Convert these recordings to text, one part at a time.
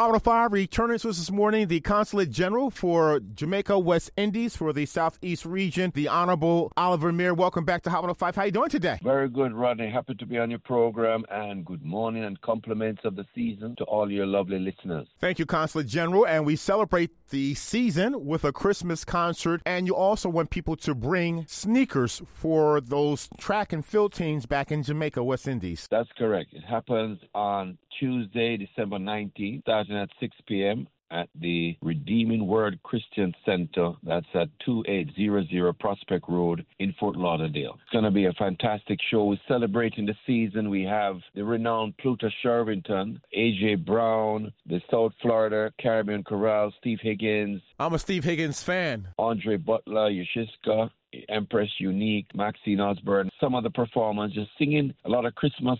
Hot 5 returning to us this morning, the Consulate General for Jamaica West Indies for the Southeast region, the Honorable Oliver Mair. Welcome back to Hot 5. How are you doing today? Very good, Rodney. Happy to be on your program and good morning and compliments of the season to all your lovely listeners. Thank you, Consulate General. And we celebrate the season with a Christmas concert. And you also want people to bring sneakers for those track and field teams back in Jamaica West Indies. That's correct. It happens on Tuesday, December 19th, starting at 6 p.m. at the Redeeming Word Christian Center. That's at 2800 Prospect Road in Fort Lauderdale. It's going to be a fantastic show. We're celebrating the season. We have the renowned Pluto Shervington, AJ Brown, the South Florida Caribbean Chorale, Steve Higgins. I'm a Steve Higgins fan. Andre Butler, Yashiska, Empress Uneek, Maxine Osbourne, some of the performers just singing a lot of Christmas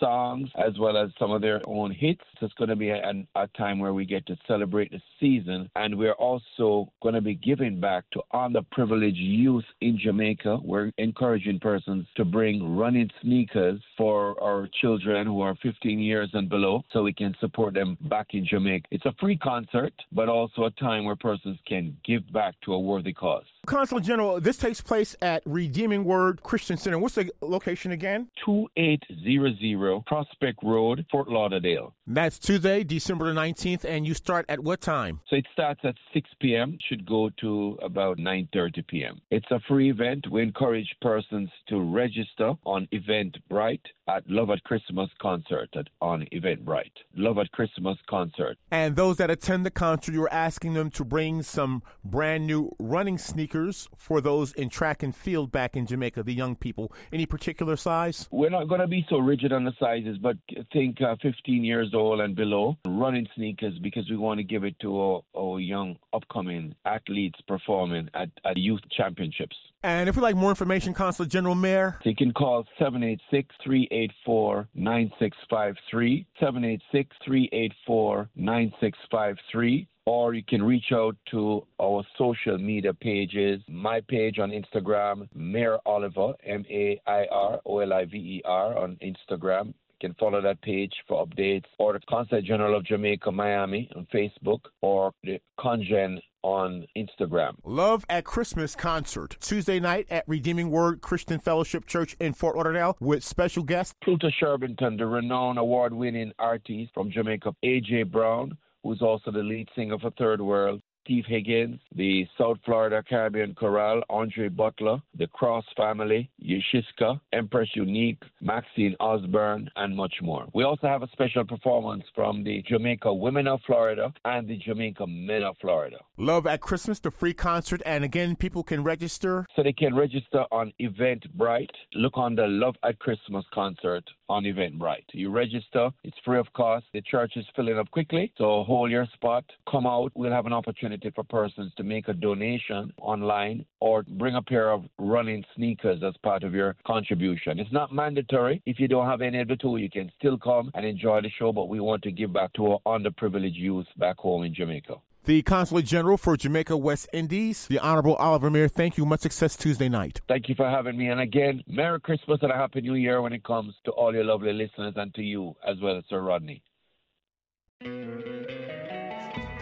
songs as well as some of their own hits. So it's going to be a, a time where we get to celebrate the season. And we're also going to be giving back to underprivileged youth in Jamaica. We're encouraging persons to bring running sneakers for our children who are 15 years and below so we can support them back in Jamaica. It's a free concert, but also a time where persons can give back to a worthy cause. Consul General, this takes place at Redeeming Word Christian Center. What's the location again? 2800 Prospect Road, Fort Lauderdale. That's Tuesday, December the 19th, and you start at what time? So it starts at 6 p.m., should go to about 9.30 p.m. It's a free event. We encourage persons to register on Eventbrite at Love at Christmas concert at, on Eventbrite. Love at Christmas concert. And those that attend the concert, you're asking them to bring some brand new running sneakers for those in track and field back in Jamaica, the young people. Any particular size? We're not going to be so rigid on the sizes, but think uh, 15 years old and below. Running sneakers because we want to give it to our, our young upcoming athletes performing at, at youth championships. And if you'd like more information, Consul General Mair, you can call 786 384 9653. 786 384 9653 or you can reach out to our social media pages. My page on Instagram, Mair Oliver, M A I R O L I V E R on Instagram. You can follow that page for updates, or the Consulate General of Jamaica, Miami on Facebook, or the Congen on Instagram. Love at Christmas concert Tuesday night at Redeeming Word Christian Fellowship Church in Fort Lauderdale with special guest Pluto Shervington, the renowned award-winning artist from Jamaica, AJ Brown who's also the lead singer for Third World, Steve Higgins, the South Florida Caribbean Chorale, Andre Butler, the Cross Family, Yashiska, Empress Uneek, Maxine Osbourne, and much more. We also have a special performance from the Jamaica Women of Florida and the Jamaica Men of Florida. Love at Christmas, the free concert, and again, people can register. So they can register on Eventbrite. Look on the Love at Christmas concert on Eventbrite. You register, it's free of cost. The church is filling up quickly, so hold your spot. Come out. We'll have an opportunity for persons to make a donation online or bring a pair of running sneakers as part of your contribution. It's not mandatory. If you don't have any of the two, you can still come and enjoy the show, but we want to give back to our underprivileged youth back home in Jamaica. The Consulate General for Jamaica West Indies, the Honorable Oliver Mair, thank you. Much success Tuesday night. Thank you for having me. And again, Merry Christmas and a Happy New Year when it comes to all your lovely listeners and to you as well, Sir Rodney.